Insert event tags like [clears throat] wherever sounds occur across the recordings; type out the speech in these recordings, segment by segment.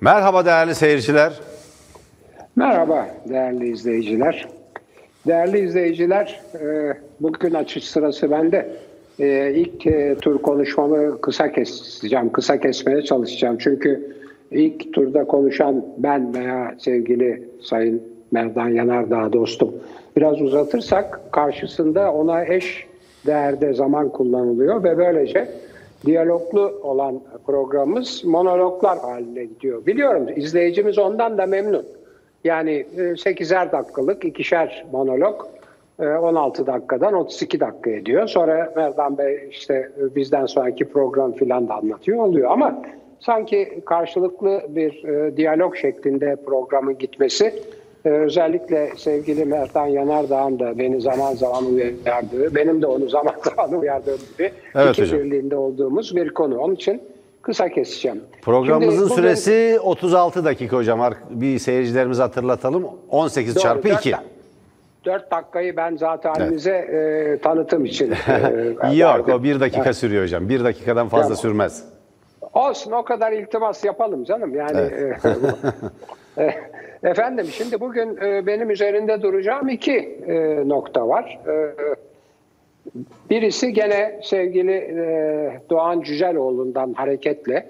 Merhaba değerli seyirciler. Merhaba değerli izleyiciler. Değerli izleyiciler, e, bugün açış sırası bende. E, İlk e, tur konuşmamı kısa keseceğim, kısa kesmeye çalışacağım. Çünkü ilk turda konuşan ben veya sevgili Sayın Merdan Yanardağ dostum biraz uzatırsak karşısında ona eş değerde zaman kullanılıyor ve böylece diyaloglu olan programımız monologlar haline gidiyor. Biliyorum izleyicimiz ondan da memnun. Yani 8'er dakikalık ikişer monolog 16 dakikadan 32 dakika ediyor. Sonra Merdan Bey işte bizden sonraki program filan da anlatıyor oluyor ama sanki karşılıklı bir e, diyalog şeklinde programın gitmesi e, özellikle sevgili Merdan Yanardağ'ın da beni zaman zaman uyardığı, benim de onu zaman [laughs] zaman uyardığım gibi Evet iki hocam. birliğinde olduğumuz bir konu. Onun için kısa keseceğim. Programımızın Şimdi bugün- süresi 36 dakika hocam. Bir seyircilerimize hatırlatalım. 18 Doğru, çarpı dört 2. dak- Dört dakikayı ben zaten halinize e, tanıtım için e, [laughs] Yok o bir dakika sürüyor hocam. Bir dakikadan fazla Tamam. sürmez. Olsun o kadar iltimas yapalım canım. Yani e, [laughs] bu- e, efendim şimdi bugün e, benim üzerinde duracağım iki e, nokta var. E, birisi gene sevgili Doğan Cüceloğlu'ndan hareketle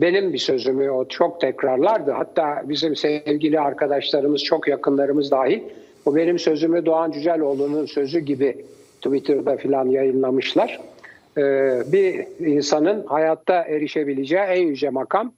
benim bir sözümü o çok tekrarlardı. Hatta bizim sevgili arkadaşlarımız, çok yakınlarımız dahil bu benim sözümü Doğan Cüceloğlu'nun sözü gibi Twitter'da filan yayınlamışlar. Bir insanın hayatta erişebileceği en yüce makam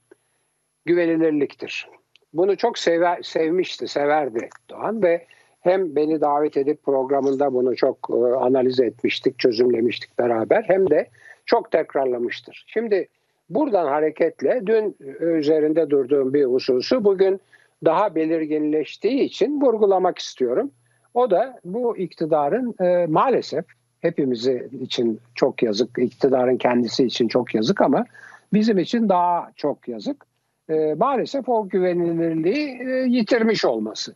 güvenilirliktir. Bunu çok sever, sevmişti, severdi Doğan ve hem beni davet edip programında bunu çok e, analiz etmiştik, çözümlemiştik beraber hem de çok tekrarlamıştır. Şimdi buradan hareketle dün üzerinde durduğum bir hususu bugün daha belirginleştiği için vurgulamak istiyorum. O da bu iktidarın e, maalesef hepimizi için çok yazık, iktidarın kendisi için çok yazık ama bizim için daha çok yazık. E, maalesef o güvenilirliği e, yitirmiş olması.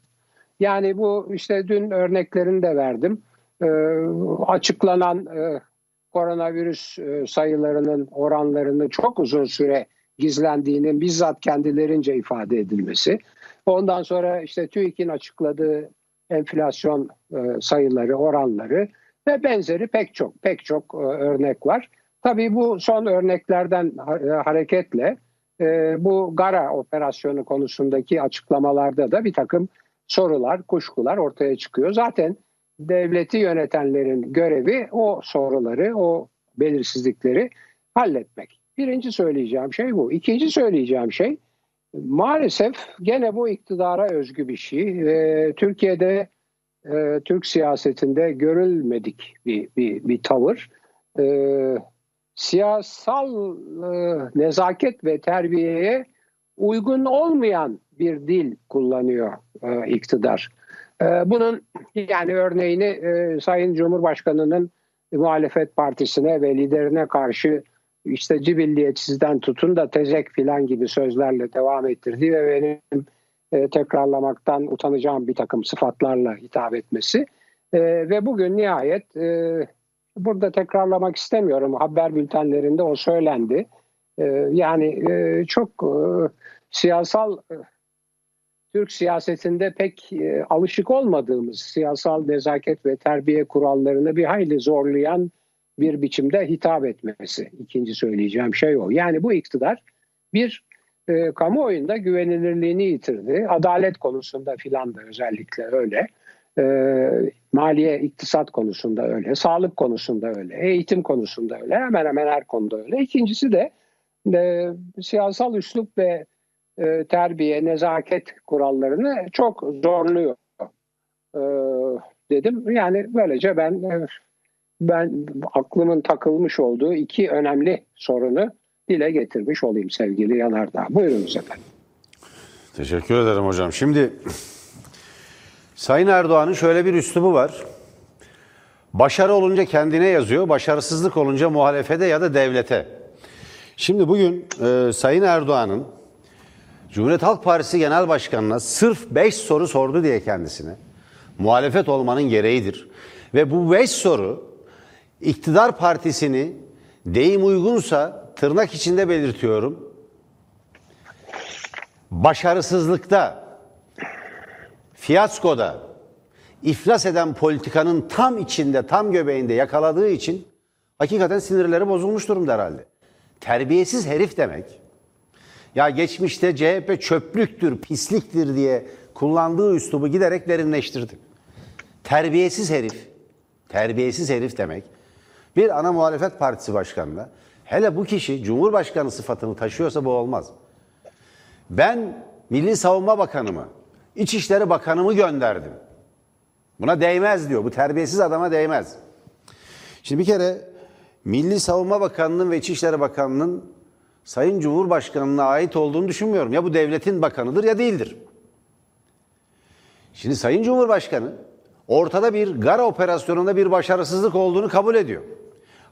Yani bu işte dün örneklerini de verdim. E, açıklanan e, koronavirüs e, sayılarının oranlarını çok uzun süre gizlendiğinin bizzat kendilerince ifade edilmesi. Ondan sonra işte TÜİK'in açıkladığı enflasyon e, sayıları, oranları ve benzeri pek çok pek çok e, örnek var. Tabii bu son örneklerden e, hareketle e, bu Gara operasyonu konusundaki açıklamalarda da bir takım sorular, kuşkular ortaya çıkıyor. Zaten devleti yönetenlerin görevi o soruları, o belirsizlikleri halletmek. Birinci söyleyeceğim şey bu. İkinci söyleyeceğim şey maalesef gene bu iktidara özgü bir şey. Ee, Türkiye'de e, Türk siyasetinde görülmedik bir, bir, bir tavır. Ee, siyasal e, nezaket ve terbiyeye uygun olmayan bir dil kullanıyor e, iktidar. E, bunun yani örneğini e, Sayın Cumhurbaşkanı'nın muhalefet partisine ve liderine karşı işte cibilliyetsizden tutun da tezek filan gibi sözlerle devam ettirdiği ve benim e, tekrarlamaktan utanacağım bir takım sıfatlarla hitap etmesi. E, ve bugün nihayet e, burada tekrarlamak istemiyorum haber bültenlerinde o söylendi. E, yani e, çok e, siyasal e, Türk siyasetinde pek alışık olmadığımız siyasal nezaket ve terbiye kurallarını bir hayli zorlayan bir biçimde hitap etmesi. İkinci söyleyeceğim şey o. Yani bu iktidar bir e, kamuoyunda güvenilirliğini yitirdi. Adalet konusunda filan da özellikle öyle. E, maliye, iktisat konusunda öyle. Sağlık konusunda öyle. Eğitim konusunda öyle. Hemen hemen her konuda öyle. İkincisi de e, siyasal üslup ve e, terbiye, nezaket kurallarını çok zorluyor e, dedim. Yani böylece ben e, ben aklımın takılmış olduğu iki önemli sorunu dile getirmiş olayım sevgili Yanardağ. Buyurunuz efendim. Teşekkür ederim hocam. Şimdi Sayın Erdoğan'ın şöyle bir üslubu var. Başarı olunca kendine yazıyor, başarısızlık olunca muhalefete ya da devlete. Şimdi bugün e, Sayın Erdoğan'ın Cumhuriyet Halk Partisi Genel Başkanı'na sırf 5 soru sordu diye kendisine. Muhalefet olmanın gereğidir. Ve bu 5 soru iktidar partisini deyim uygunsa tırnak içinde belirtiyorum başarısızlıkta, fiyaskoda, iflas eden politikanın tam içinde, tam göbeğinde yakaladığı için hakikaten sinirleri bozulmuş durumda herhalde. Terbiyesiz herif demek. Ya geçmişte CHP çöplüktür, pisliktir diye kullandığı üslubu giderek derinleştirdi. Terbiyesiz herif, terbiyesiz herif demek. Bir ana muhalefet partisi başkanına, hele bu kişi Cumhurbaşkanı sıfatını taşıyorsa bu olmaz. Ben Milli Savunma Bakanımı, İçişleri Bakanımı gönderdim. Buna değmez diyor. Bu terbiyesiz adama değmez. Şimdi bir kere Milli Savunma Bakanlığı'nın ve İçişleri Bakanlığı'nın Sayın Cumhurbaşkanı'na ait olduğunu düşünmüyorum. Ya bu devletin bakanıdır ya değildir. Şimdi Sayın Cumhurbaşkanı ortada bir Gara operasyonunda bir başarısızlık olduğunu kabul ediyor.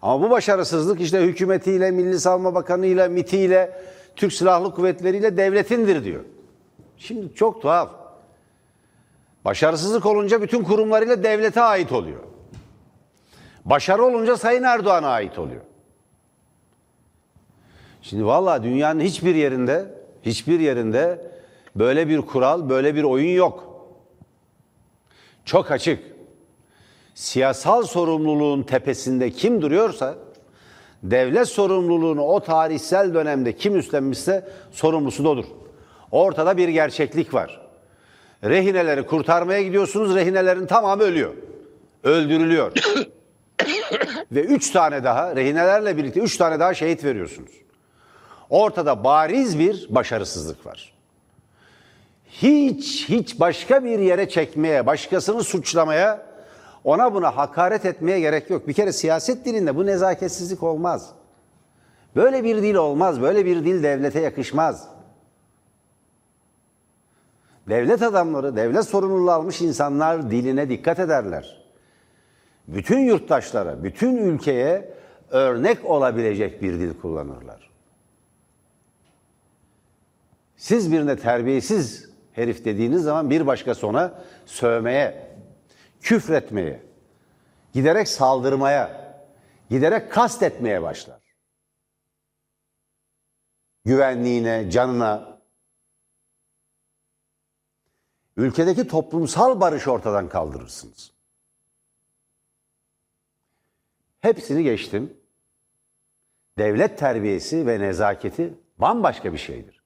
Ama bu başarısızlık işte hükümetiyle, Milli Savunma Bakanı'yla, MİT'iyle, Türk Silahlı Kuvvetleri'yle devletindir diyor. Şimdi çok tuhaf. Başarısızlık olunca bütün kurumlarıyla devlete ait oluyor. Başarı olunca Sayın Erdoğan'a ait oluyor. Şimdi valla dünyanın hiçbir yerinde, hiçbir yerinde böyle bir kural, böyle bir oyun yok. Çok açık. Siyasal sorumluluğun tepesinde kim duruyorsa, devlet sorumluluğunu o tarihsel dönemde kim üstlenmişse sorumlusu da odur. Ortada bir gerçeklik var. Rehineleri kurtarmaya gidiyorsunuz, rehinelerin tamamı ölüyor. Öldürülüyor. [coughs] Ve üç tane daha, rehinelerle birlikte üç tane daha şehit veriyorsunuz. Ortada bariz bir başarısızlık var. Hiç, hiç başka bir yere çekmeye, başkasını suçlamaya, ona buna hakaret etmeye gerek yok. Bir kere siyaset dilinde bu nezaketsizlik olmaz. Böyle bir dil olmaz, böyle bir dil devlete yakışmaz. Devlet adamları, devlet sorumluluğu almış insanlar diline dikkat ederler. Bütün yurttaşlara, bütün ülkeye örnek olabilecek bir dil kullanırlar. Siz birine terbiyesiz herif dediğiniz zaman bir başkası ona sövmeye, küfretmeye, giderek saldırmaya, giderek kastetmeye başlar. Güvenliğine, canına, ülkedeki toplumsal barış ortadan kaldırırsınız. Hepsini geçtim. Devlet terbiyesi ve nezaketi bambaşka bir şeydir.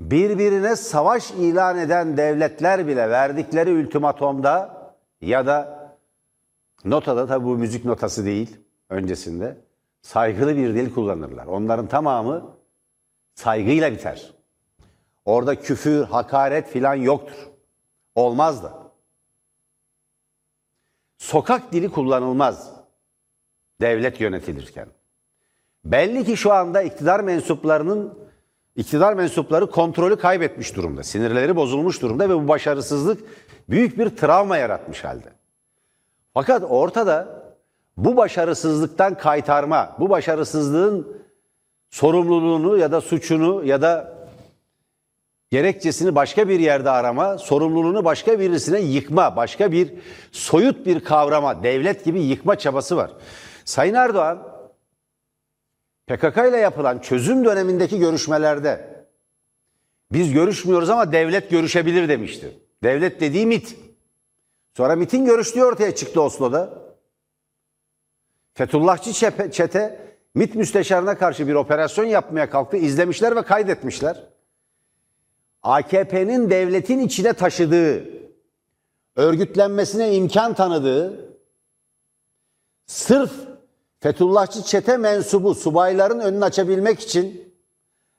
Birbirine savaş ilan eden devletler bile verdikleri ultimatomda ya da notada tabi bu müzik notası değil öncesinde saygılı bir dil kullanırlar. Onların tamamı saygıyla biter. Orada küfür, hakaret filan yoktur. Olmaz da. Sokak dili kullanılmaz devlet yönetilirken. Belli ki şu anda iktidar mensuplarının iktidar mensupları kontrolü kaybetmiş durumda. Sinirleri bozulmuş durumda ve bu başarısızlık büyük bir travma yaratmış halde. Fakat ortada bu başarısızlıktan kaytarma, bu başarısızlığın sorumluluğunu ya da suçunu ya da gerekçesini başka bir yerde arama, sorumluluğunu başka birisine yıkma, başka bir soyut bir kavrama, devlet gibi yıkma çabası var. Sayın Erdoğan PKK ile yapılan çözüm dönemindeki görüşmelerde biz görüşmüyoruz ama devlet görüşebilir demişti. Devlet dediği MIT. Sonra MIT'in görüştüğü ortaya çıktı Oslo'da. Fethullahçı çete MIT müsteşarına karşı bir operasyon yapmaya kalktı. izlemişler ve kaydetmişler. AKP'nin devletin içine taşıdığı, örgütlenmesine imkan tanıdığı, sırf Fethullahçı çete mensubu subayların önünü açabilmek için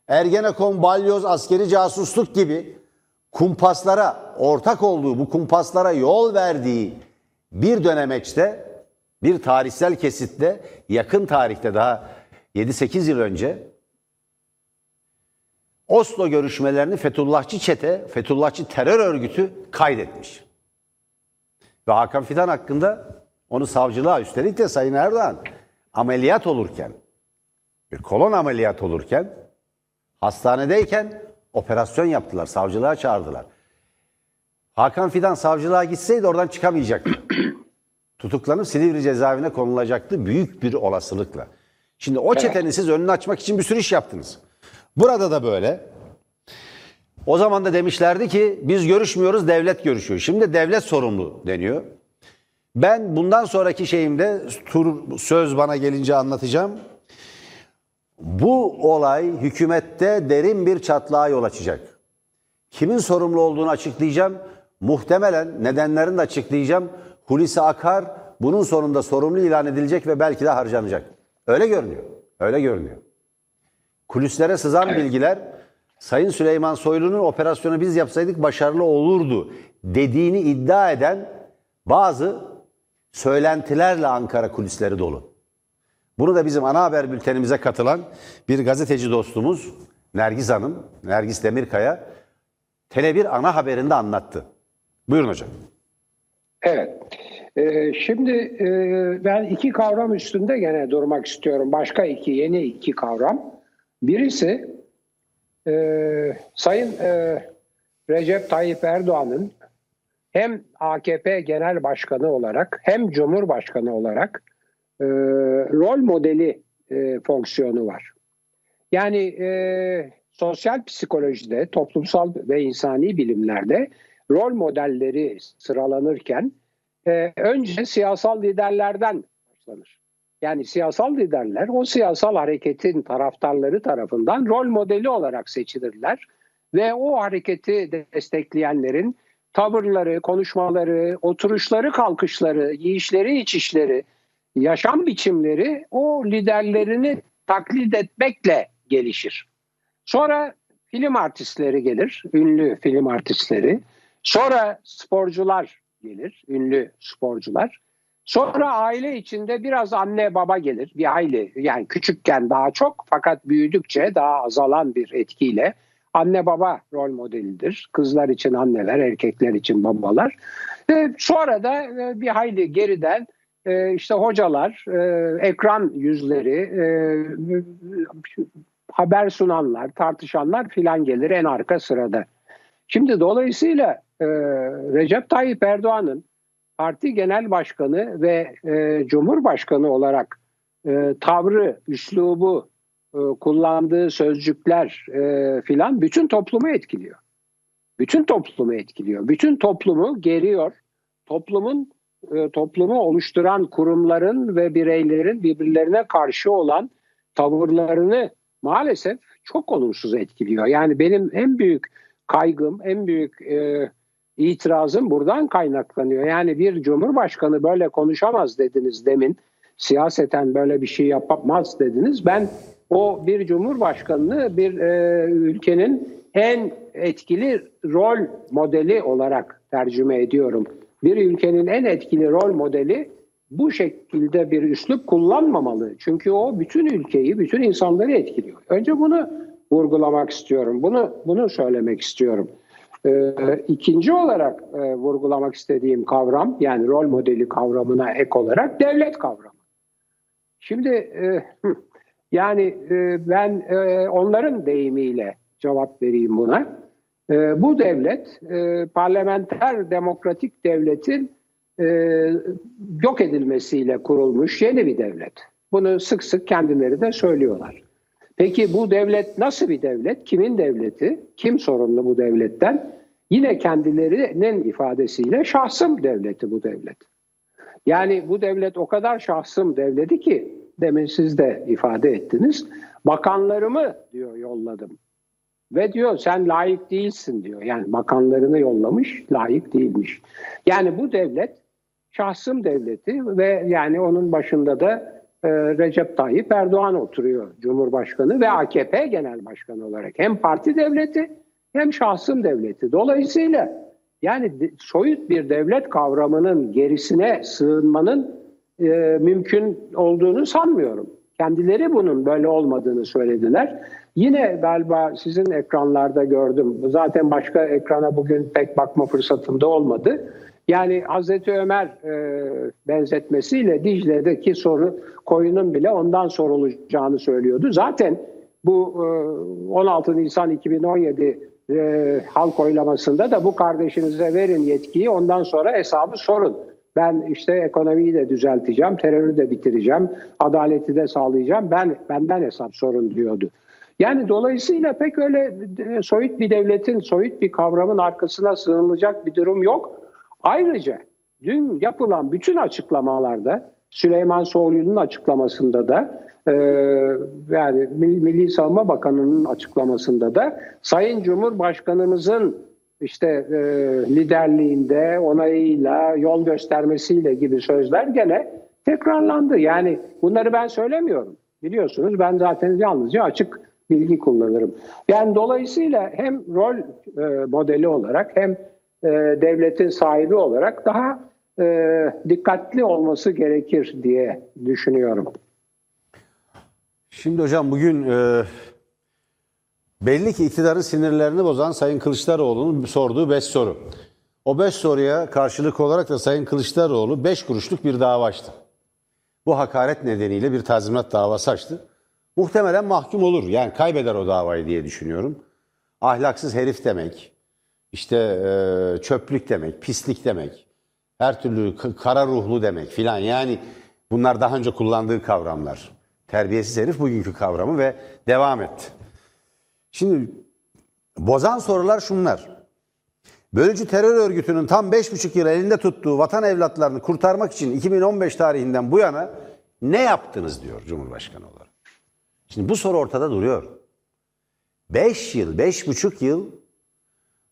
Ergenekon, balyoz, askeri casusluk gibi kumpaslara ortak olduğu, bu kumpaslara yol verdiği bir dönemeçte, bir tarihsel kesitte, yakın tarihte daha 7-8 yıl önce Oslo görüşmelerini Fethullahçı çete, Fethullahçı terör örgütü kaydetmiş. Ve Hakan Fidan hakkında onu savcılığa üstelik de Sayın Erdoğan ameliyat olurken, bir kolon ameliyat olurken, hastanedeyken operasyon yaptılar, savcılığa çağırdılar. Hakan Fidan savcılığa gitseydi oradan çıkamayacaktı. [clears throat] Tutuklanıp Silivri cezaevine konulacaktı büyük bir olasılıkla. Şimdi o çetenin siz önünü açmak için bir sürü iş yaptınız. Burada da böyle. O zaman da demişlerdi ki biz görüşmüyoruz devlet görüşüyor. Şimdi devlet sorumlu deniyor. Ben bundan sonraki şeyimde tur söz bana gelince anlatacağım. Bu olay hükümette derin bir çatlağa yol açacak. Kimin sorumlu olduğunu açıklayacağım. Muhtemelen nedenlerini de açıklayacağım. Hulusi Akar bunun sonunda sorumlu ilan edilecek ve belki de harcanacak. Öyle görünüyor. Öyle görünüyor. Kulislere sızan bilgiler Sayın Süleyman Soylu'nun operasyonu biz yapsaydık başarılı olurdu dediğini iddia eden bazı söylentilerle Ankara kulisleri dolu. Bunu da bizim ana haber bültenimize katılan bir gazeteci dostumuz Nergiz Hanım, Nergis Demirkaya Tele1 ana haberinde anlattı. Buyurun hocam. Evet. Ee, şimdi e, ben iki kavram üstünde gene durmak istiyorum. Başka iki, yeni iki kavram. Birisi e, Sayın e, Recep Tayyip Erdoğan'ın hem AKP Genel Başkanı olarak hem Cumhurbaşkanı olarak e, rol modeli e, fonksiyonu var. Yani e, sosyal psikolojide, toplumsal ve insani bilimlerde rol modelleri sıralanırken e, önce siyasal liderlerden başlanır. Yani siyasal liderler o siyasal hareketin taraftarları tarafından rol modeli olarak seçilirler ve o hareketi destekleyenlerin tavırları, konuşmaları, oturuşları, kalkışları, yiyişleri, içişleri, yaşam biçimleri o liderlerini taklit etmekle gelişir. Sonra film artistleri gelir, ünlü film artistleri. Sonra sporcular gelir, ünlü sporcular. Sonra aile içinde biraz anne baba gelir, bir aile yani küçükken daha çok fakat büyüdükçe daha azalan bir etkiyle anne baba rol modelidir. Kızlar için anneler, erkekler için babalar. Ve sonra da e, bir hayli geriden e, işte hocalar, e, ekran yüzleri, haber sunanlar, tartışanlar filan gelir en arka sırada. Şimdi dolayısıyla Recep Tayyip Erdoğan'ın parti genel başkanı ve cumhurbaşkanı olarak tavrı, üslubu, kullandığı sözcükler filan bütün toplumu etkiliyor. Bütün toplumu etkiliyor. Bütün toplumu geriyor. Toplumun toplumu oluşturan kurumların ve bireylerin birbirlerine karşı olan tavırlarını maalesef çok olumsuz etkiliyor. Yani benim en büyük kaygım, en büyük e, itirazım buradan kaynaklanıyor. Yani bir cumhurbaşkanı böyle konuşamaz dediniz demin. Siyaseten böyle bir şey yapamaz dediniz. Ben o bir cumhurbaşkanını bir e, ülkenin en etkili rol modeli olarak tercüme ediyorum. Bir ülkenin en etkili rol modeli bu şekilde bir üslup kullanmamalı. Çünkü o bütün ülkeyi, bütün insanları etkiliyor. Önce bunu vurgulamak istiyorum. Bunu bunu söylemek istiyorum. Ee, ikinci olarak e, vurgulamak istediğim kavram yani rol modeli kavramına ek olarak devlet kavramı. Şimdi e, yani e, ben e, onların deyimiyle cevap vereyim buna. E, bu devlet e, parlamenter demokratik devletin e, yok edilmesiyle kurulmuş yeni bir devlet. Bunu sık sık kendileri de söylüyorlar. Peki bu devlet nasıl bir devlet? Kimin devleti? Kim sorumlu bu devletten? Yine kendilerinin ifadesiyle şahsım devleti bu devlet. Yani bu devlet o kadar şahsım devleti ki demin siz de ifade ettiniz. Bakanlarımı diyor yolladım. Ve diyor sen layık değilsin diyor. Yani bakanlarını yollamış, layık değilmiş. Yani bu devlet şahsım devleti ve yani onun başında da e, Recep Tayyip Erdoğan oturuyor Cumhurbaşkanı ve AKP Genel Başkanı olarak. Hem parti devleti hem şahsım devleti. Dolayısıyla yani soyut bir devlet kavramının gerisine sığınmanın e, mümkün olduğunu sanmıyorum. Kendileri bunun böyle olmadığını söylediler. Yine galiba sizin ekranlarda gördüm. Zaten başka ekrana bugün pek bakma fırsatım da olmadı. Yani Hazreti Ömer e, benzetmesiyle Dicle'deki soru koyunun bile ondan sorulacağını söylüyordu. Zaten bu e, 16 Nisan 2017 e, halk oylamasında da bu kardeşinize verin yetkiyi ondan sonra hesabı sorun. Ben işte ekonomiyi de düzelteceğim, terörü de bitireceğim, adaleti de sağlayacağım. Ben benden hesap sorun diyordu. Yani dolayısıyla pek öyle e, soyut bir devletin, soyut bir kavramın arkasına sığınılacak bir durum yok. Ayrıca dün yapılan bütün açıklamalarda Süleyman Soylu'nun açıklamasında da e, yani Milli Savunma Bakanı'nın açıklamasında da Sayın Cumhurbaşkanımızın işte e, liderliğinde, onayıyla, yol göstermesiyle gibi sözler gene tekrarlandı. Yani bunları ben söylemiyorum. Biliyorsunuz ben zaten yalnızca açık bilgi kullanırım. Yani dolayısıyla hem rol e, modeli olarak hem e, devletin sahibi olarak daha e, dikkatli olması gerekir diye düşünüyorum. Şimdi hocam bugün e, belli ki iktidarın sinirlerini bozan Sayın Kılıçdaroğlu'nun sorduğu 5 soru. O 5 soruya karşılık olarak da Sayın Kılıçdaroğlu 5 kuruşluk bir dava açtı. Bu hakaret nedeniyle bir tazminat davası açtı. Muhtemelen mahkum olur. Yani kaybeder o davayı diye düşünüyorum. Ahlaksız herif demek, işte e, çöplük demek, pislik demek, her türlü kara ruhlu demek filan. Yani bunlar daha önce kullandığı kavramlar. Terbiyesiz herif bugünkü kavramı ve devam etti. Şimdi bozan sorular şunlar. Bölücü terör örgütünün tam 5,5 yıl elinde tuttuğu vatan evlatlarını kurtarmak için 2015 tarihinden bu yana ne yaptınız diyor Cumhurbaşkanı olarak. Şimdi bu soru ortada duruyor. 5 yıl, 5,5 yıl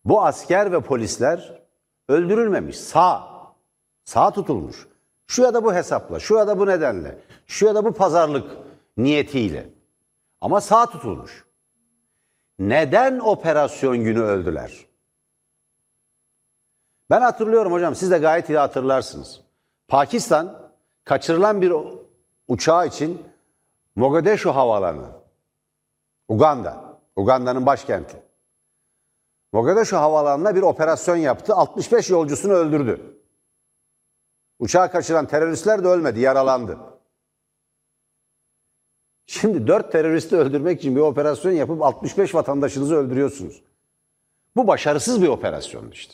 bu asker ve polisler öldürülmemiş. Sağ. Sağ tutulmuş. Şu ya da bu hesapla, şu ya da bu nedenle, şu ya da bu pazarlık niyetiyle. Ama sağ tutulmuş. Neden operasyon günü öldüler? Ben hatırlıyorum hocam, siz de gayet iyi hatırlarsınız. Pakistan kaçırılan bir uçağı için Mogadishu havaalanı, Uganda, Uganda'nın başkenti. Mogadishu havaalanına bir operasyon yaptı. 65 yolcusunu öldürdü. Uçağı kaçıran teröristler de ölmedi, yaralandı. Şimdi 4 teröristi öldürmek için bir operasyon yapıp 65 vatandaşınızı öldürüyorsunuz. Bu başarısız bir operasyondu işte.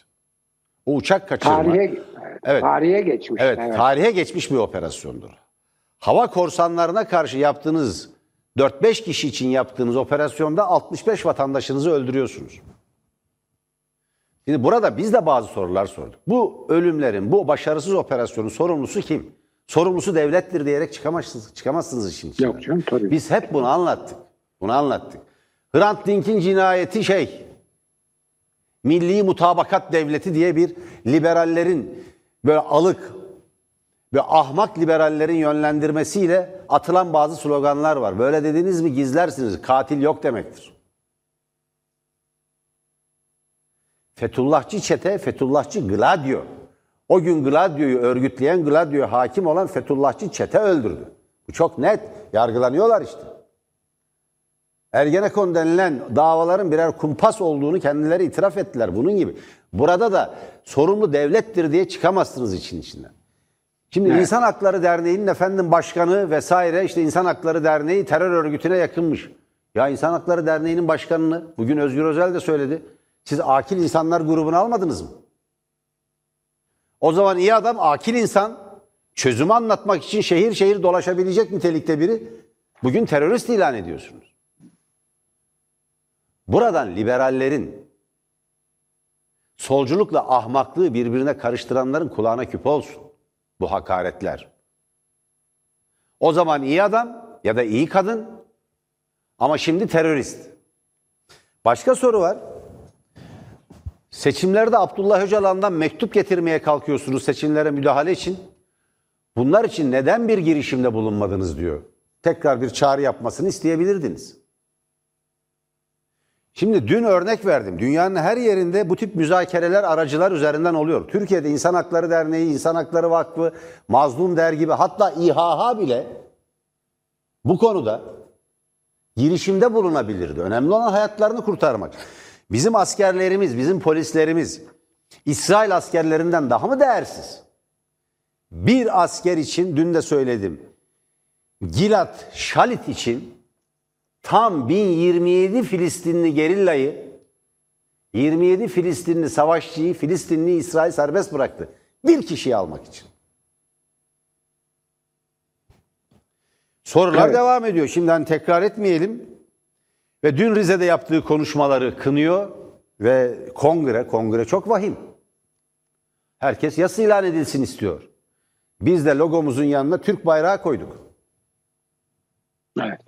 O uçak kaçırma. Tarihe, Evet. tarihe geçmiş. Evet, tarihe geçmiş bir operasyondur. Hava korsanlarına karşı yaptığınız 4-5 kişi için yaptığınız operasyonda 65 vatandaşınızı öldürüyorsunuz. Şimdi burada biz de bazı sorular sorduk. Bu ölümlerin, bu başarısız operasyonun sorumlusu kim? Sorumlusu devlettir diyerek çıkamazsınız, çıkamazsınız işin içinden. Yok canım, tabii. Biz hep bunu anlattık. Bunu anlattık. Hrant Dink'in cinayeti şey, Milli Mutabakat Devleti diye bir liberallerin böyle alık ve ahmak liberallerin yönlendirmesiyle atılan bazı sloganlar var. Böyle dediniz mi gizlersiniz. Katil yok demektir. Fethullahçı çete, Fethullahçı Gladio. O gün Gladio'yu örgütleyen, Gladio'ya hakim olan Fethullahçı çete öldürdü. Bu çok net. Yargılanıyorlar işte. Ergenekon denilen davaların birer kumpas olduğunu kendileri itiraf ettiler bunun gibi. Burada da sorumlu devlettir diye çıkamazsınız için içinden. Şimdi İnsan Hakları Derneği'nin efendim başkanı vesaire işte İnsan Hakları Derneği terör örgütüne yakınmış. Ya İnsan Hakları Derneği'nin başkanını bugün Özgür Özel de söyledi. Siz akil insanlar grubuna almadınız mı? O zaman iyi adam akil insan çözümü anlatmak için şehir şehir dolaşabilecek nitelikte biri bugün terörist ilan ediyorsunuz. Buradan liberallerin solculukla ahmaklığı birbirine karıştıranların kulağına küpe olsun bu hakaretler. O zaman iyi adam ya da iyi kadın ama şimdi terörist. Başka soru var. Seçimlerde Abdullah Öcalan'dan mektup getirmeye kalkıyorsunuz seçimlere müdahale için. Bunlar için neden bir girişimde bulunmadınız diyor. Tekrar bir çağrı yapmasını isteyebilirdiniz. Şimdi dün örnek verdim. Dünyanın her yerinde bu tip müzakereler aracılar üzerinden oluyor. Türkiye'de İnsan Hakları Derneği, İnsan Hakları Vakfı, Mazlum Der gibi hatta İHH bile bu konuda girişimde bulunabilirdi. Önemli olan hayatlarını kurtarmak. Bizim askerlerimiz, bizim polislerimiz İsrail askerlerinden daha mı değersiz? Bir asker için dün de söyledim. Gilat Şalit için tam 1027 Filistinli gerillayı 27 Filistinli savaşçıyı Filistinli İsrail serbest bıraktı. Bir kişiyi almak için. Sorular Evet. devam ediyor. Şimdi hani tekrar etmeyelim. Ve dün Rize'de yaptığı konuşmaları kınıyor ve kongre, kongre çok vahim. Herkes yasa ilan edilsin istiyor. Biz de logomuzun yanına Türk bayrağı koyduk. Evet.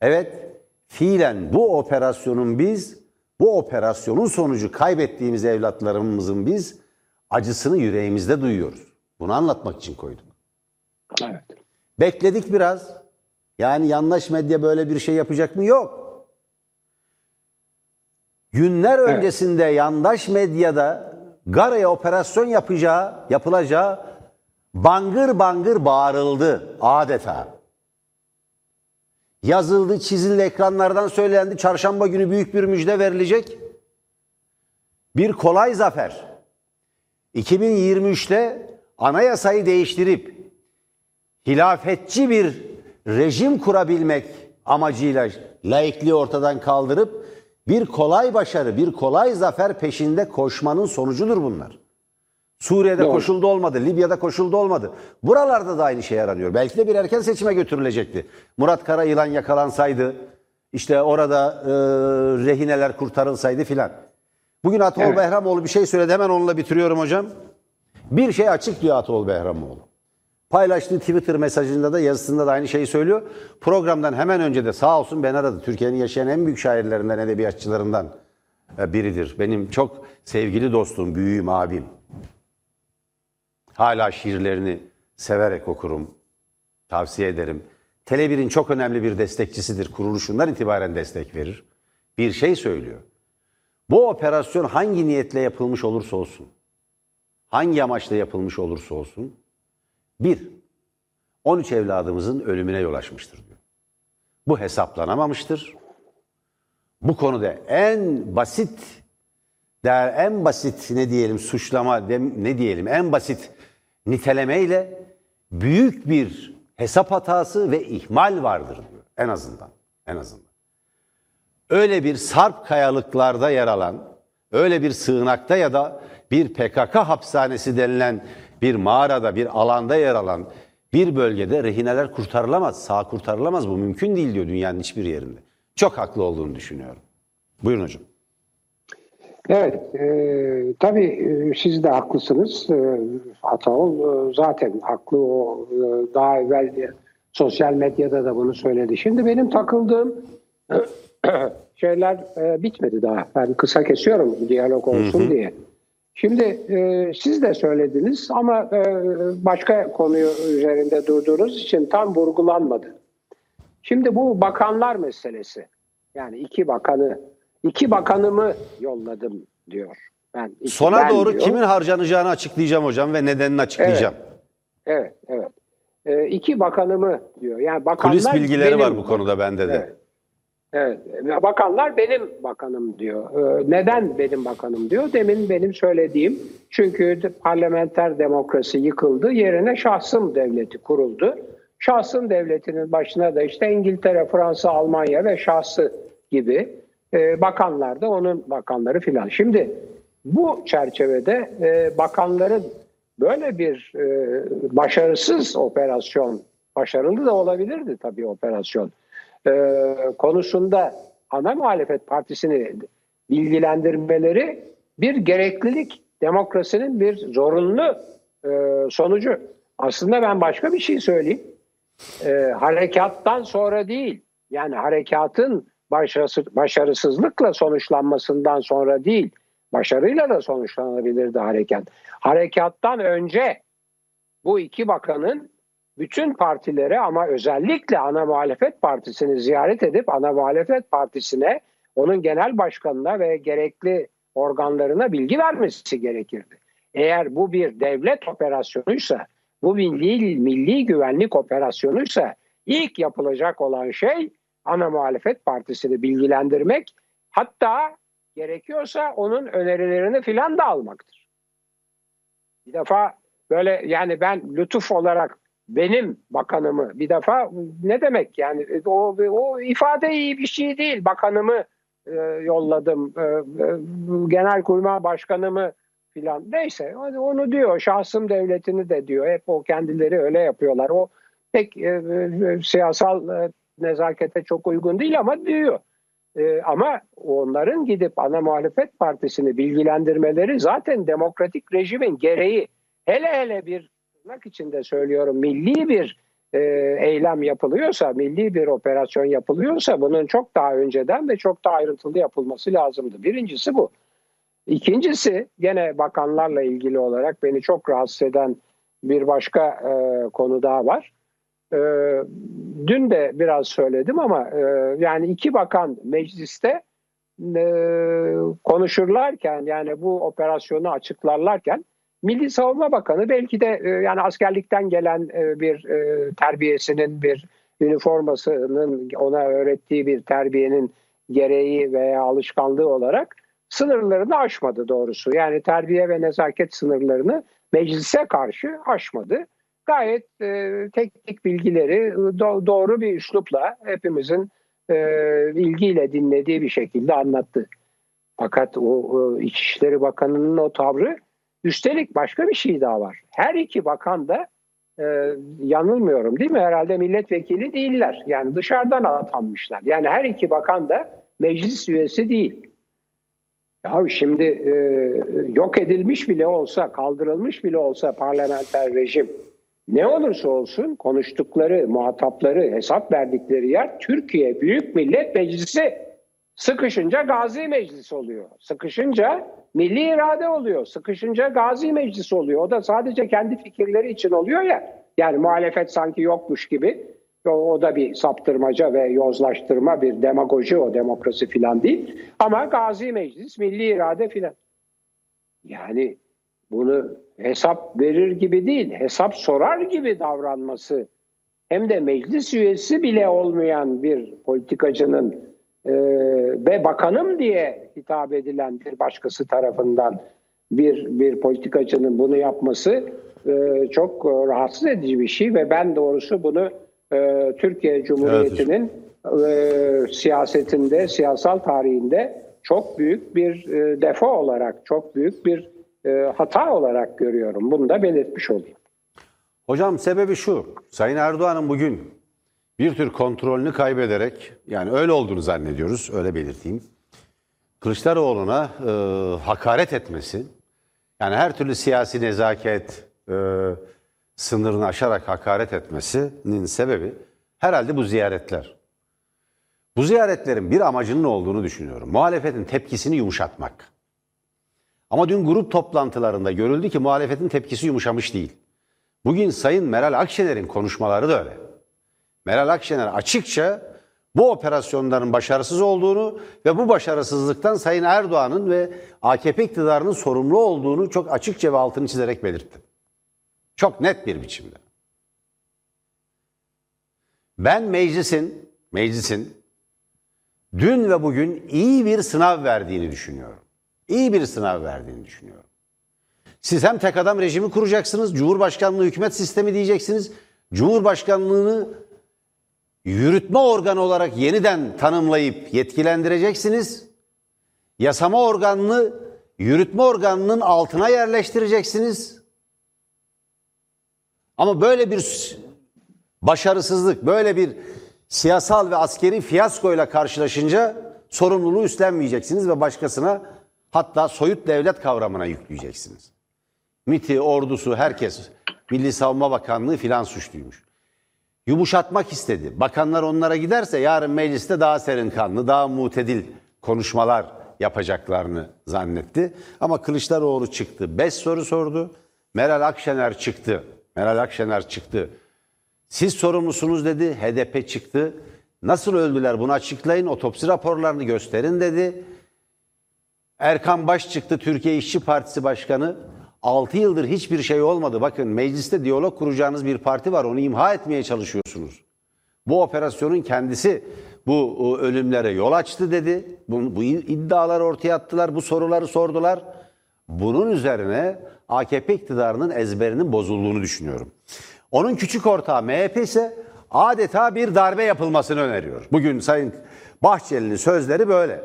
Evet, fiilen bu operasyonun biz, bu operasyonun sonucu kaybettiğimiz evlatlarımızın biz acısını yüreğimizde duyuyoruz. Bunu anlatmak için koyduk. Evet. Bekledik biraz. Yani yanlış medya böyle bir şey yapacak mı? Yok. Günler Evet. öncesinde yandaş medyada Gara'ya operasyon yapacağı, yapılacağı bangır bangır bağırıldı adeta. Yazıldı, çizildi, ekranlardan söylendi. Çarşamba günü büyük bir müjde verilecek. Bir kolay zafer. 2023'te anayasayı değiştirip hilafetçi bir rejim kurabilmek amacıyla laikliği ortadan kaldırıp bir kolay başarı, bir kolay zafer peşinde koşmanın sonucudur bunlar. Suriye'de Doğru. koşuldu olmadı, Libya'da koşuldu olmadı. Buralarda da aynı şey aranıyor. Belki de bir erken seçime götürülecekti. Murat Karayılan yakalansaydı, işte orada e, rehineler kurtarılsaydı filan. Bugün Atol Evet. Behramoğlu bir şey söyledi. Hemen onunla bitiriyorum hocam. Bir şey açık diyor Atol Behramoğlu. Paylaştığı Twitter mesajında da yazısında da aynı şeyi söylüyor. Programdan hemen önce de sağ olsun ben aradı. Türkiye'nin yaşayan en büyük şairlerinden, edebiyatçılarından e, biridir. Benim çok sevgili dostum, büyüğüm, abim. Hala şiirlerini severek okurum. Tavsiye ederim. Tele1'in çok önemli bir destekçisidir. Kuruluşundan itibaren destek verir. Bir şey söylüyor. Bu operasyon hangi niyetle yapılmış olursa olsun, hangi amaçla yapılmış olursa olsun, bir, 13 evladımızın ölümüne yol açmıştır diyor. Bu hesaplanamamıştır. Bu konuda en basit der en basit ne diyelim suçlama ne diyelim en basit nitelemeyle büyük bir hesap hatası ve ihmal vardır diyor en azından en azından. Öyle bir sarp kayalıklarda yer alan, öyle bir sığınakta ya da bir PKK hapishanesi denilen bir mağarada, bir alanda yer alan bir bölgede rehineler kurtarılamaz, sağ kurtarılamaz. Bu mümkün değil diyor dünyanın hiçbir yerinde. Çok haklı olduğunu düşünüyorum. Buyurun hocam. Evet, e, tabii e, siz de haklısınız. E, Ataol e, zaten haklı o e, daha evvel sosyal medyada da bunu söyledi. Şimdi benim takıldığım [clears throat] şeyler e, bitmedi daha. Ben kısa kesiyorum diyalog olsun diye. Şimdi e, siz de söylediniz ama e, başka konuyu üzerinde durduğunuz için tam vurgulanmadı. Şimdi bu bakanlar meselesi. Yani iki bakanı, iki bakanımı yolladım diyor. Ben iki- Sona ben doğru diyor. kimin harcanacağını açıklayacağım hocam ve nedenini açıklayacağım. Evet, evet. Ee, iki bakanımı diyor. Yani bakanlar Kulis bilgileri benim- var bu konuda bende de. Evet. Evet. Bakanlar benim bakanım diyor. Ee, neden benim bakanım diyor? Demin benim söylediğim. Çünkü parlamenter demokrasi yıkıldı. Yerine şahsım devleti kuruldu. Şahsım devletinin başına da işte İngiltere, Fransa, Almanya ve şahsı gibi e, bakanlar da onun bakanları filan. Şimdi bu çerçevede e, bakanların böyle bir e, başarısız operasyon, başarılı da olabilirdi tabii operasyon e, konusunda ana muhalefet partisini bilgilendirmeleri bir gereklilik, demokrasinin bir zorunlu e, sonucu. Aslında ben başka bir şey söyleyeyim. E, harekattan sonra değil, yani harekatın başarısı, başarısızlıkla sonuçlanmasından sonra değil, başarıyla da sonuçlanabilirdi harekat. Harekattan önce bu iki bakanın bütün partilere ama özellikle ana muhalefet partisini ziyaret edip ana muhalefet partisine onun genel başkanına ve gerekli organlarına bilgi vermesi gerekirdi. Eğer bu bir devlet operasyonuysa, bu milli, milli güvenlik operasyonuysa ilk yapılacak olan şey ana muhalefet partisini bilgilendirmek hatta gerekiyorsa onun önerilerini filan da almaktır. Bir defa böyle yani ben lütuf olarak benim bakanımı bir defa ne demek yani o, o ifade iyi bir şey değil. Bakanımı e, yolladım, e, e, genelkurmay başkanımı filan neyse onu diyor. Şahsım devletini de diyor. Hep o kendileri öyle yapıyorlar. O pek e, e, siyasal e, nezakete çok uygun değil ama diyor. Ee, ama onların gidip ana muhalefet partisini bilgilendirmeleri zaten demokratik rejimin gereği. Hele hele bir tırnak içinde söylüyorum milli bir e, eylem yapılıyorsa, milli bir operasyon yapılıyorsa bunun çok daha önceden ve çok daha ayrıntılı yapılması lazımdı. Birincisi bu. İkincisi gene bakanlarla ilgili olarak beni çok rahatsız eden bir başka e, konu daha var. E, dün de biraz söyledim ama e, yani iki bakan mecliste e, konuşurlarken yani bu operasyonu açıklarlarken Milli Savunma Bakanı belki de e, yani askerlikten gelen e, bir e, terbiyesinin bir üniformasının ona öğrettiği bir terbiyenin gereği veya alışkanlığı olarak sınırlarını aşmadı doğrusu. Yani terbiye ve nezaket sınırlarını meclise karşı aşmadı. Gayet e, teknik bilgileri do- doğru bir üslupla hepimizin e, ilgiyle dinlediği bir şekilde anlattı. Fakat o, o İçişleri Bakanı'nın o tavrı üstelik başka bir şey daha var. Her iki bakan da e, yanılmıyorum değil mi? Herhalde milletvekili değiller. Yani dışarıdan atanmışlar. Yani her iki bakan da meclis üyesi değil. Ya şimdi e, yok edilmiş bile olsa, kaldırılmış bile olsa parlamenter rejim ne olursa olsun konuştukları, muhatapları, hesap verdikleri yer Türkiye Büyük Millet Meclisi. Sıkışınca Gazi Meclisi oluyor. Sıkışınca Milli irade oluyor. Sıkışınca Gazi Meclisi oluyor. O da sadece kendi fikirleri için oluyor ya. Yani muhalefet sanki yokmuş gibi. O, o da bir saptırmaca ve yozlaştırma, bir demagoji o demokrasi filan değil. Ama Gazi Meclis, Milli irade filan. Yani bunu hesap verir gibi değil, hesap sorar gibi davranması hem de meclis üyesi bile olmayan bir politikacının e, ve bakanım diye hitap edilen bir başkası tarafından bir bir politikacının bunu yapması e, çok rahatsız edici bir şey ve ben doğrusu bunu e, Türkiye Cumhuriyeti'nin e, siyasetinde, siyasal tarihinde çok büyük bir e, defo olarak, çok büyük bir e, hata olarak görüyorum. Bunu da belirtmiş olayım. Hocam sebebi şu. Sayın Erdoğan'ın bugün bir tür kontrolünü kaybederek yani öyle olduğunu zannediyoruz öyle belirteyim. Kılıçdaroğlu'na e, hakaret etmesi yani her türlü siyasi nezaket e, sınırını aşarak hakaret etmesinin sebebi herhalde bu ziyaretler. Bu ziyaretlerin bir amacının olduğunu düşünüyorum. Muhalefetin tepkisini yumuşatmak. Ama dün grup toplantılarında görüldü ki muhalefetin tepkisi yumuşamış değil. Bugün Sayın Meral Akşener'in konuşmaları da öyle. Meral Akşener açıkça bu operasyonların başarısız olduğunu ve bu başarısızlıktan Sayın Erdoğan'ın ve AKP iktidarının sorumlu olduğunu çok açıkça ve altını çizerek belirtti. Çok net bir biçimde. Ben meclisin, meclisin dün ve bugün iyi bir sınav verdiğini düşünüyorum. İyi bir sınav verdiğini düşünüyorum. Siz hem tek adam rejimi kuracaksınız, Cumhurbaşkanlığı hükümet sistemi diyeceksiniz. Cumhurbaşkanlığını yürütme organı olarak yeniden tanımlayıp yetkilendireceksiniz. Yasama organını yürütme organının altına yerleştireceksiniz. Ama böyle bir başarısızlık, böyle bir siyasal ve askeri fiyaskoyla karşılaşınca sorumluluğu üstlenmeyeceksiniz ve başkasına hatta soyut devlet kavramına yükleyeceksiniz. MIT'i, ordusu, herkes, Milli Savunma Bakanlığı filan suçluymuş. Yumuşatmak istedi. Bakanlar onlara giderse yarın mecliste daha serin kanlı, daha mutedil konuşmalar yapacaklarını zannetti. Ama Kılıçdaroğlu çıktı. Beş soru sordu. Meral Akşener çıktı. Meral Akşener çıktı. Siz sorumlusunuz dedi. HDP çıktı. Nasıl öldüler bunu açıklayın. Otopsi raporlarını gösterin dedi. Erkan Baş çıktı Türkiye İşçi Partisi Başkanı. 6 yıldır hiçbir şey olmadı. Bakın mecliste diyalog kuracağınız bir parti var. Onu imha etmeye çalışıyorsunuz. Bu operasyonun kendisi bu ölümlere yol açtı dedi. Bu, bu iddiaları ortaya attılar. Bu soruları sordular. Bunun üzerine AKP iktidarının ezberinin bozulduğunu düşünüyorum. Onun küçük ortağı MHP ise adeta bir darbe yapılmasını öneriyor. Bugün Sayın Bahçeli'nin sözleri böyle.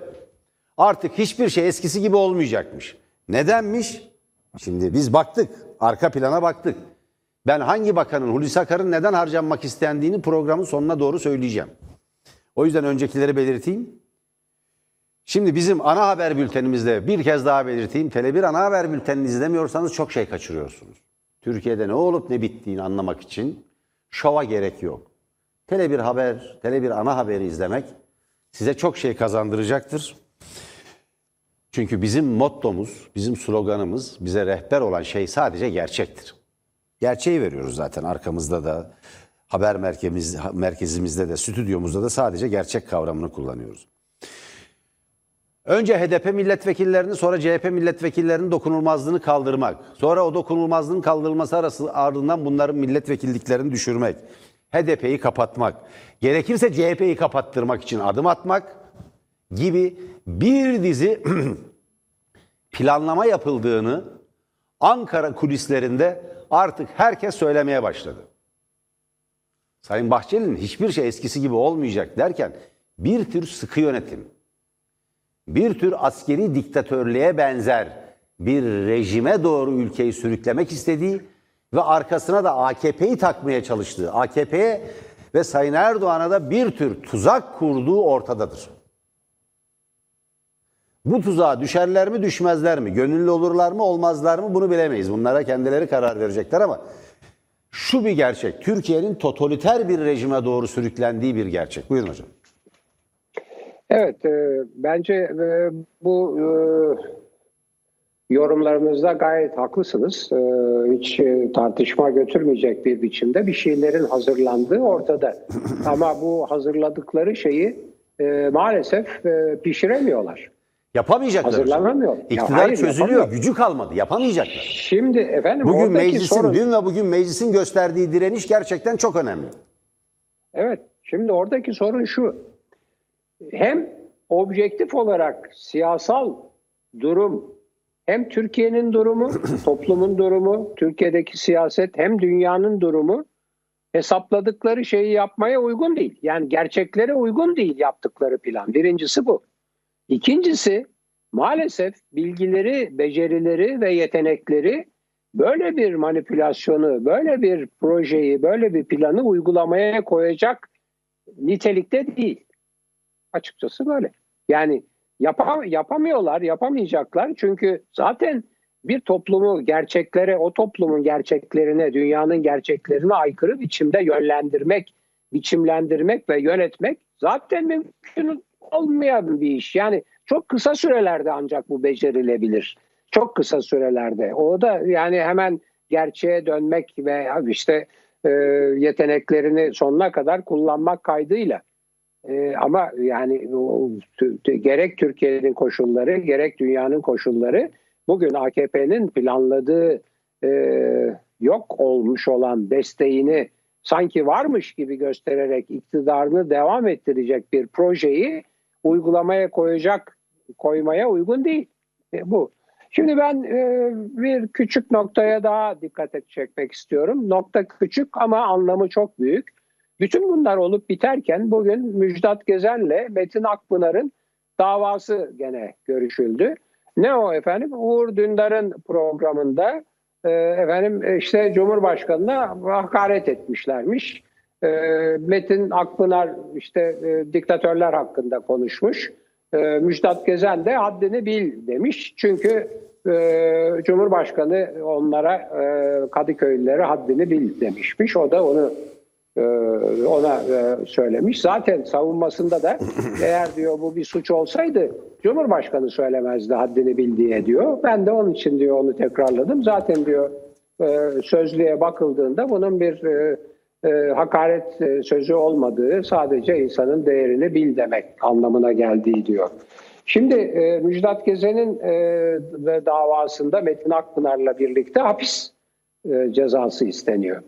Artık hiçbir şey eskisi gibi olmayacakmış. Nedenmiş? Şimdi biz baktık, arka plana baktık. Ben hangi bakanın, Hulusi Akar'ın neden harcanmak istendiğini programın sonuna doğru söyleyeceğim. O yüzden öncekileri belirteyim. Şimdi bizim ana haber bültenimizde bir kez daha belirteyim. Tele1 ana haber bültenini izlemiyorsanız çok şey kaçırıyorsunuz. Türkiye'de ne olup ne bittiğini anlamak için şova gerek yok. Tele1 haber, Tele1 ana haberi izlemek size çok şey kazandıracaktır. Çünkü bizim mottomuz, bizim sloganımız, bize rehber olan şey sadece gerçektir. Gerçeği veriyoruz zaten arkamızda da, haber merkezimiz, merkezimizde de, stüdyomuzda da sadece gerçek kavramını kullanıyoruz. Önce HDP milletvekillerini sonra CHP milletvekillerinin dokunulmazlığını kaldırmak. Sonra o dokunulmazlığın kaldırılması arası ardından bunların milletvekilliklerini düşürmek. HDP'yi kapatmak. Gerekirse CHP'yi kapattırmak için adım atmak gibi bir dizi [clears throat] planlama yapıldığını Ankara kulislerinde artık herkes söylemeye başladı. Sayın Bahçeli'nin hiçbir şey eskisi gibi olmayacak derken bir tür sıkı yönetim, bir tür askeri diktatörlüğe benzer bir rejime doğru ülkeyi sürüklemek istediği ve arkasına da AKP'yi takmaya çalıştığı, AKP'ye ve Sayın Erdoğan'a da bir tür tuzak kurduğu ortadadır. Bu tuzağa düşerler mi düşmezler mi? Gönüllü olurlar mı olmazlar mı bunu bilemeyiz. Bunlara kendileri karar verecekler ama şu bir gerçek. Türkiye'nin totaliter bir rejime doğru sürüklendiği bir gerçek. Buyurun hocam. Evet, e, bence e, bu e, yorumlarınızda gayet haklısınız. E, hiç e, tartışma götürmeyecek bir biçimde bir şeylerin hazırlandığı ortada. [clears throat] Ama bu hazırladıkları şeyi e, maalesef e, pişiremiyorlar. Yapamayacaklar. hocam. Hazırlanamıyor. Ya İktidar hayır, çözülüyor. yapamıyor. Gücü kalmadı. Yapamayacaklar. Şimdi efendim Bugün meclisin, sorun... dün ve bugün meclisin gösterdiği direniş gerçekten çok önemli. Evet, şimdi oradaki sorun şu. Hem objektif olarak siyasal durum, hem Türkiye'nin durumu, [clears throat] toplumun durumu, Türkiye'deki siyaset, hem dünyanın durumu hesapladıkları şeyi yapmaya uygun değil. Yani gerçeklere uygun değil yaptıkları plan. Birincisi bu. İkincisi maalesef bilgileri, becerileri ve yetenekleri böyle bir manipülasyonu, böyle bir projeyi, böyle bir planı uygulamaya koyacak nitelikte değil. Açıkçası böyle. Yani yapa, yapamıyorlar, yapamayacaklar. Çünkü zaten bir toplumu gerçeklere, o toplumun gerçeklerine, dünyanın gerçeklerine aykırı biçimde yönlendirmek, biçimlendirmek ve yönetmek zaten mümkün olmayan bir iş. Yani çok kısa sürelerde ancak bu becerilebilir. Çok kısa sürelerde. O da yani hemen gerçeğe dönmek ve işte e, yeteneklerini sonuna kadar kullanmak kaydıyla. E, ama yani gerek Türkiye'nin koşulları gerek dünyanın koşulları bugün AKP'nin planladığı e, yok olmuş olan desteğini sanki varmış gibi göstererek iktidarını devam ettirecek bir projeyi uygulamaya koyacak koymaya uygun değil. E, bu. Şimdi ben e, bir küçük noktaya daha dikkat çekmek istiyorum. Nokta küçük ama anlamı çok büyük. Bütün bunlar olup biterken bugün Müjdat Gezen'le Metin Akpınar'ın davası gene görüşüldü. Ne o efendim? Uğur Dündar'ın programında e, efendim işte Cumhurbaşkanı'na hakaret etmişlermiş. E, Metin Akpınar işte e, diktatörler hakkında konuşmuş. E, Müjdat Gezen de haddini bil demiş. Çünkü e, Cumhurbaşkanı onlara e, Kadıköylülere haddini bil demişmiş. O da onu e, ona e, söylemiş. Zaten savunmasında da [clears throat] eğer diyor bu bir suç olsaydı Cumhurbaşkanı söylemezdi haddini bil diye diyor. Ben de onun için diyor onu tekrarladım. Zaten diyor e, sözlüğe bakıldığında bunun bir e, e, hakaret e, sözü olmadığı sadece insanın değerini bil demek anlamına geldiği diyor. Şimdi e, Müjdat Gezen'in e, davasında Metin Akpınar'la birlikte hapis e, cezası isteniyor.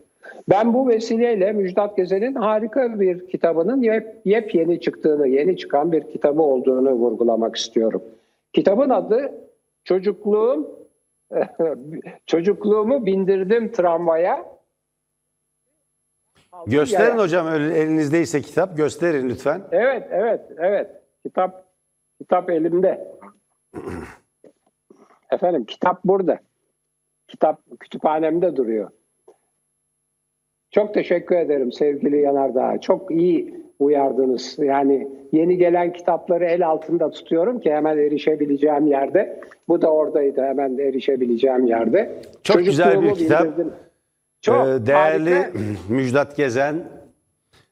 Ben bu vesileyle Müjdat Gezen'in harika bir kitabının yep, yepyeni çıktığını, yeni çıkan bir kitabı olduğunu vurgulamak istiyorum. Kitabın adı Çocukluğum [laughs] Çocukluğumu bindirdim tramvaya. Gösterin Yaya. hocam elinizdeyse kitap gösterin lütfen. Evet, evet, evet. Kitap kitap elimde. [clears throat] Efendim kitap burada. Kitap kütüphanemde duruyor. Çok teşekkür ederim sevgili Yanardağ. Çok iyi uyardınız. Yani yeni gelen kitapları el altında tutuyorum ki hemen erişebileceğim yerde. Bu da oradaydı hemen erişebileceğim yerde. Çok güzel bir Çocukluğumu kitap. bildirdim. Çok Ee, değerli harika. [clears throat] Müjdat Gezen,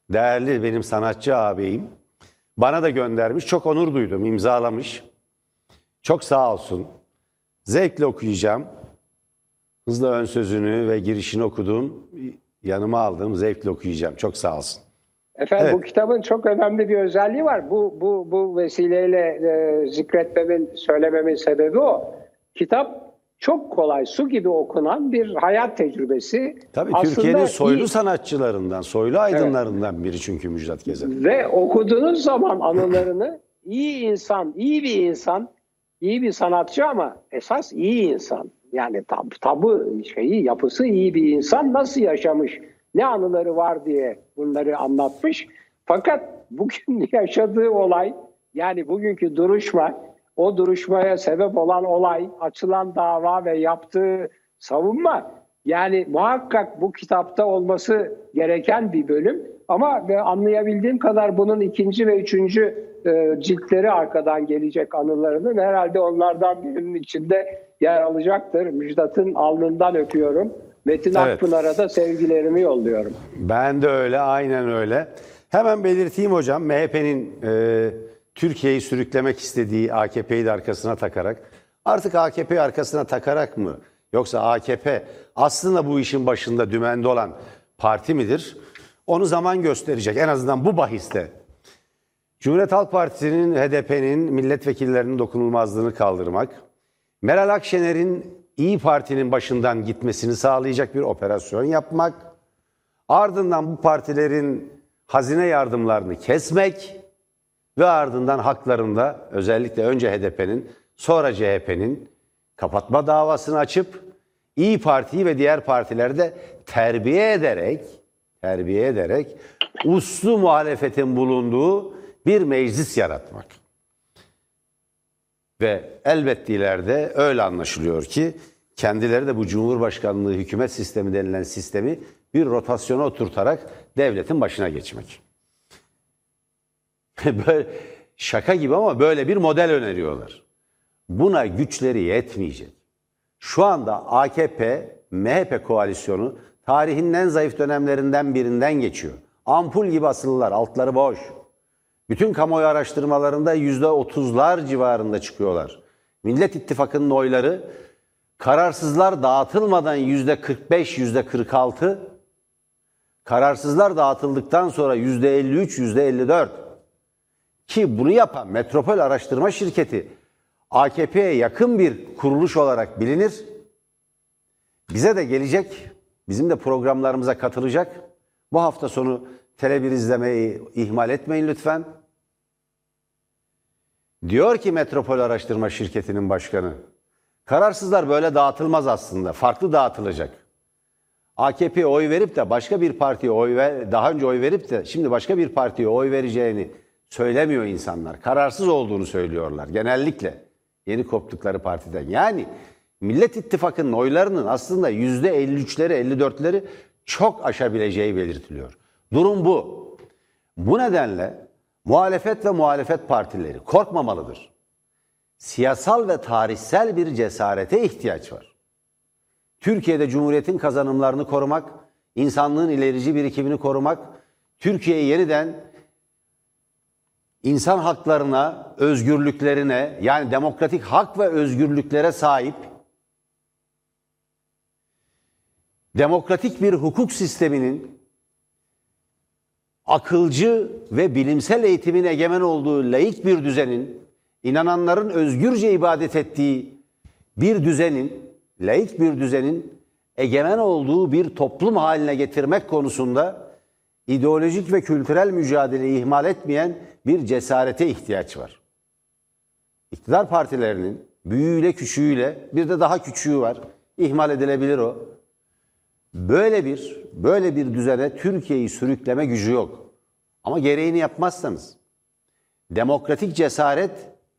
değerli benim sanatçı ağabeyim. Bana da göndermiş. Çok onur duydum. imzalamış. Çok sağ olsun. Zevkle okuyacağım. Hızla ön sözünü ve girişini okudum. Yanıma aldım. Zevkle okuyacağım. Çok sağ olsun. Efendim Evet. bu kitabın çok önemli bir özelliği var. Bu bu bu vesileyle e, zikretmemin, söylememin sebebi o. Kitap çok kolay, su gibi okunan bir hayat tecrübesi. Tabii Aslında Türkiye'nin soylu iyi- sanatçılarından, soylu aydınlarından biri çünkü Müjdat Gezen. Ve okuduğunuz zaman anılarını [laughs] iyi insan, iyi bir insan, iyi bir sanatçı ama esas iyi insan. Yani tab tabu şeyi, yapısı iyi bir insan nasıl yaşamış, ne anıları var diye bunları anlatmış. Fakat bugün [laughs] yaşadığı olay, yani bugünkü duruşma, o duruşmaya sebep olan olay, açılan dava ve yaptığı savunma yani muhakkak bu kitapta olması gereken bir bölüm. Ama anlayabildiğim kadar bunun ikinci ve üçüncü e, ciltleri arkadan gelecek anılarının herhalde onlardan birinin içinde yer alacaktır. Müjdat'ın alnından öpüyorum. Metin Evet. Akpınar'a da sevgilerimi yolluyorum. Ben de öyle, aynen öyle. Hemen belirteyim hocam, MHP'nin e, Türkiye'yi sürüklemek istediği AKP'yi de arkasına takarak, artık AKP'yi arkasına takarak mı, yoksa AKP aslında bu işin başında dümende olan parti midir? Onu zaman gösterecek, en azından bu bahiste. Cumhuriyet Halk Partisi'nin, HDP'nin milletvekillerinin dokunulmazlığını kaldırmak, Meral Akşener'in İyi Parti'nin başından gitmesini sağlayacak bir operasyon yapmak, ardından bu partilerin hazine yardımlarını kesmek ve ardından haklarında özellikle önce HDP'nin sonra CHP'nin kapatma davasını açıp İyi Parti'yi ve diğer partileri de terbiye ederek terbiye ederek uslu muhalefetin bulunduğu bir meclis yaratmak. Ve elbette ileride öyle anlaşılıyor ki kendileri de bu Cumhurbaşkanlığı hükümet sistemi denilen sistemi bir rotasyona oturtarak devletin başına geçmek. [laughs] böyle şaka gibi ama böyle bir model öneriyorlar. Buna güçleri yetmeyecek. Şu anda AKP MHP koalisyonu tarihin en zayıf dönemlerinden birinden geçiyor. Ampul gibi asılılar, altları boş. Bütün kamuoyu araştırmalarında yüzde otuzlar civarında çıkıyorlar. Millet İttifakı'nın oyları kararsızlar dağıtılmadan yüzde 45, yüzde 46, kararsızlar dağıtıldıktan sonra yüzde 53, yüzde 54. Ki bunu yapan Metropol Araştırma Şirketi AKP'ye yakın bir kuruluş olarak bilinir. Bize de gelecek, bizim de programlarımıza katılacak. Bu hafta sonu Tele1 izlemeyi ihmal etmeyin lütfen. Diyor ki Metropol Araştırma Şirketi'nin başkanı, kararsızlar böyle dağıtılmaz aslında, farklı dağıtılacak. AKP'ye oy verip de başka bir partiye oy ver, daha önce oy verip de şimdi başka bir partiye oy vereceğini söylemiyor insanlar. Kararsız olduğunu söylüyorlar genellikle yeni koptukları partiden. Yani Millet İttifakı'nın oylarının aslında yüzde 53'leri 54'leri çok aşabileceği belirtiliyor. Durum bu. Bu nedenle muhalefet ve muhalefet partileri korkmamalıdır. Siyasal ve tarihsel bir cesarete ihtiyaç var. Türkiye'de Cumhuriyet'in kazanımlarını korumak, insanlığın ilerici birikimini korumak, Türkiye'yi yeniden insan haklarına, özgürlüklerine yani demokratik hak ve özgürlüklere sahip demokratik bir hukuk sisteminin akılcı ve bilimsel eğitimin egemen olduğu laik bir düzenin, inananların özgürce ibadet ettiği bir düzenin, laik bir düzenin egemen olduğu bir toplum haline getirmek konusunda ideolojik ve kültürel mücadeleyi ihmal etmeyen bir cesarete ihtiyaç var. İktidar partilerinin büyüğüyle küçüğüyle bir de daha küçüğü var. İhmal edilebilir o. Böyle bir böyle bir düzene Türkiye'yi sürükleme gücü yok. Ama gereğini yapmazsanız, demokratik cesaret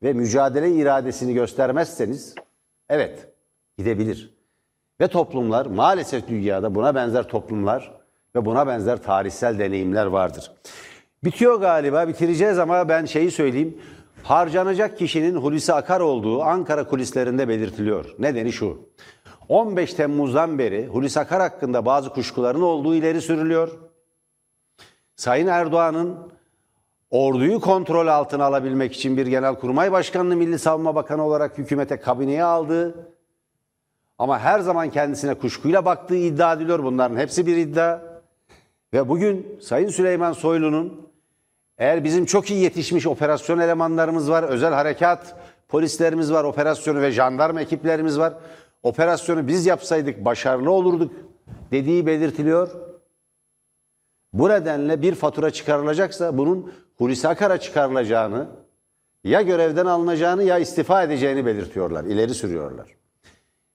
ve mücadele iradesini göstermezseniz evet gidebilir. Ve toplumlar maalesef dünyada buna benzer toplumlar ve buna benzer tarihsel deneyimler vardır. Bitiyor galiba bitireceğiz ama ben şeyi söyleyeyim. Harcanacak kişinin Hulusi Akar olduğu Ankara kulislerinde belirtiliyor. Nedeni şu. 15 Temmuz'dan beri Hulusi Akar hakkında bazı kuşkuların olduğu ileri sürülüyor. Sayın Erdoğan'ın orduyu kontrol altına alabilmek için bir genelkurmay başkanını Milli Savunma Bakanı olarak hükümete kabineye aldığı ama her zaman kendisine kuşkuyla baktığı iddia ediliyor. Bunların hepsi bir iddia. Ve bugün Sayın Süleyman Soylu'nun eğer bizim çok iyi yetişmiş operasyon elemanlarımız var, özel harekat polislerimiz var, operasyonu ve jandarma ekiplerimiz var. Operasyonu biz yapsaydık başarılı olurduk dediği belirtiliyor. Bu nedenle bir fatura çıkarılacaksa bunun Hulusi Akar'a çıkarılacağını, ya görevden alınacağını ya istifa edeceğini belirtiyorlar, ileri sürüyorlar.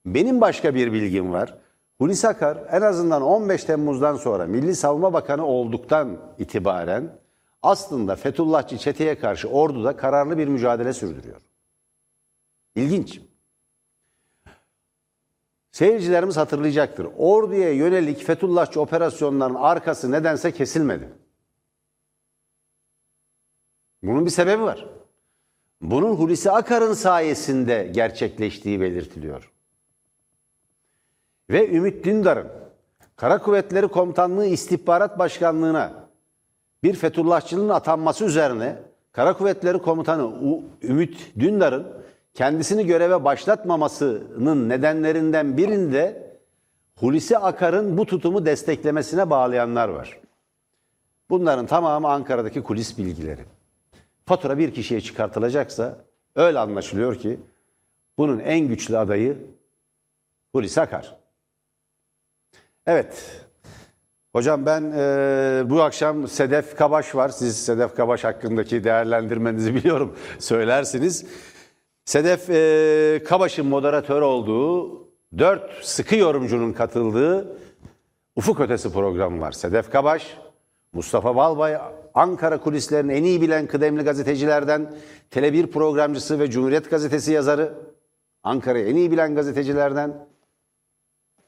Benim başka bir bilgim var. Hulusi Akar en azından 15 Temmuz'dan sonra Milli Savunma Bakanı olduktan itibaren aslında Fethullahçı çeteye karşı orduda kararlı bir mücadele sürdürüyor. İlginç. Seyircilerimiz hatırlayacaktır. Orduya yönelik Fethullahçı operasyonların arkası nedense kesilmedi. Bunun bir sebebi var. Bunun Hulusi Akar'ın sayesinde gerçekleştiği belirtiliyor. Ve Ümit Dündar'ın Kara Kuvvetleri Komutanlığı İstihbarat Başkanlığı'na bir Fethullahçının atanması üzerine Kara Kuvvetleri Komutanı Ümit Dündar'ın kendisini göreve başlatmamasının nedenlerinden birinde Hulusi Akar'ın bu tutumu desteklemesine bağlayanlar var. Bunların tamamı Ankara'daki kulis bilgileri. Fatura bir kişiye çıkartılacaksa öyle anlaşılıyor ki bunun en güçlü adayı Hulusi Akar. Evet. Hocam ben e, bu akşam Sedef Kabaş var. Siz Sedef Kabaş hakkındaki değerlendirmenizi [laughs] biliyorum. Söylersiniz. Sedef e, Kabaş'ın moderatör olduğu, dört sıkı yorumcunun katıldığı Ufuk Ötesi programı var. Sedef Kabaş, Mustafa Balbay, Ankara kulislerini en iyi bilen kıdemli gazetecilerden, Tele1 programcısı ve Cumhuriyet Gazetesi yazarı, Ankara'yı en iyi bilen gazetecilerden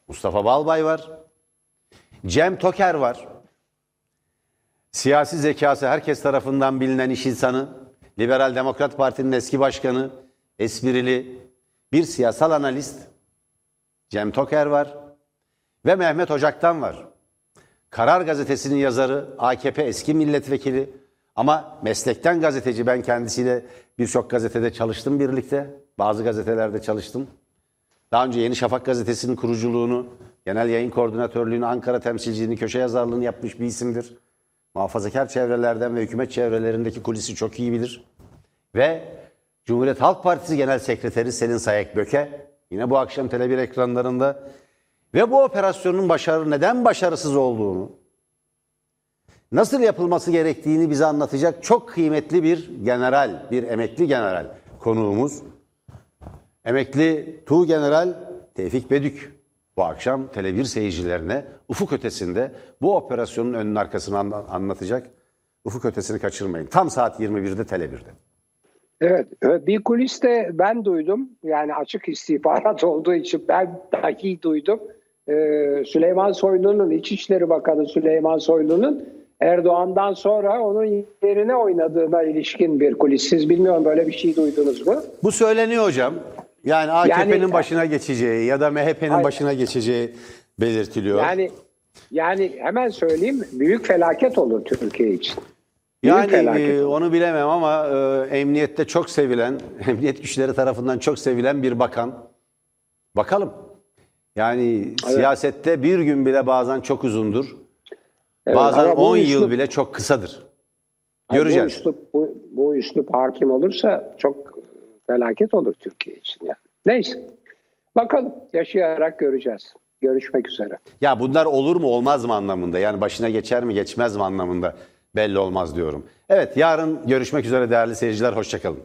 Mustafa Balbay var. Cem Toker var. Siyasi zekası herkes tarafından bilinen iş insanı, Liberal Demokrat Parti'nin eski başkanı, esprili bir siyasal analist Cem Toker var ve Mehmet Ocak'tan var. Karar Gazetesi'nin yazarı, AKP eski milletvekili ama meslekten gazeteci. Ben kendisiyle birçok gazetede çalıştım birlikte. Bazı gazetelerde çalıştım. Daha önce Yeni Şafak gazetesinin kuruculuğunu, genel yayın koordinatörlüğünü, Ankara temsilciliğini, köşe yazarlığını yapmış bir isimdir. Muhafazakar çevrelerden ve hükümet çevrelerindeki kulisi çok iyi bilir. Ve Cumhuriyet Halk Partisi Genel Sekreteri Selin Sayek Böke yine bu akşam Tele1 ekranlarında ve bu operasyonun başarı neden başarısız olduğunu, nasıl yapılması gerektiğini bize anlatacak çok kıymetli bir general, bir emekli general konuğumuz. Emekli Tuğ General Tevfik Bedük bu akşam Tele1 seyircilerine ufuk ötesinde bu operasyonun önünün arkasını anla- anlatacak. Ufuk ötesini kaçırmayın. Tam saat 21'de Tele1'de. Evet, evet, bir kuliste ben duydum. Yani açık istihbarat [laughs] olduğu için ben dahi duydum. Ee, Süleyman Soylu'nun, İçişleri Bakanı Süleyman Soylu'nun Erdoğan'dan sonra onun yerine oynadığına ilişkin bir kulis. Siz bilmiyorum böyle bir şey duydunuz mu? Bu söyleniyor hocam. Yani AKP'nin Yani- başına geçeceği ya da MHP'nin başına geçeceği belirtiliyor. Yani yani hemen söyleyeyim büyük felaket olur Türkiye için. Büyük Yani felaket e, onu bilemem ama e, emniyette çok sevilen, [laughs] emniyet güçleri tarafından çok sevilen bir bakan. Bakalım. Yani siyasette bir gün bile bazen çok uzundur. Evet, bazen ama bu 10 yıl bile çok kısadır. Bu Göreceğiz. üslup, bu, bu üslup hakim olursa çok felaket olur Türkiye için. Yani. Neyse. Bakalım yaşayarak göreceğiz. Görüşmek üzere. Ya bunlar olur mu olmaz mı anlamında yani başına geçer mi geçmez mi anlamında belli olmaz diyorum. Evet yarın görüşmek üzere değerli seyirciler hoşçakalın.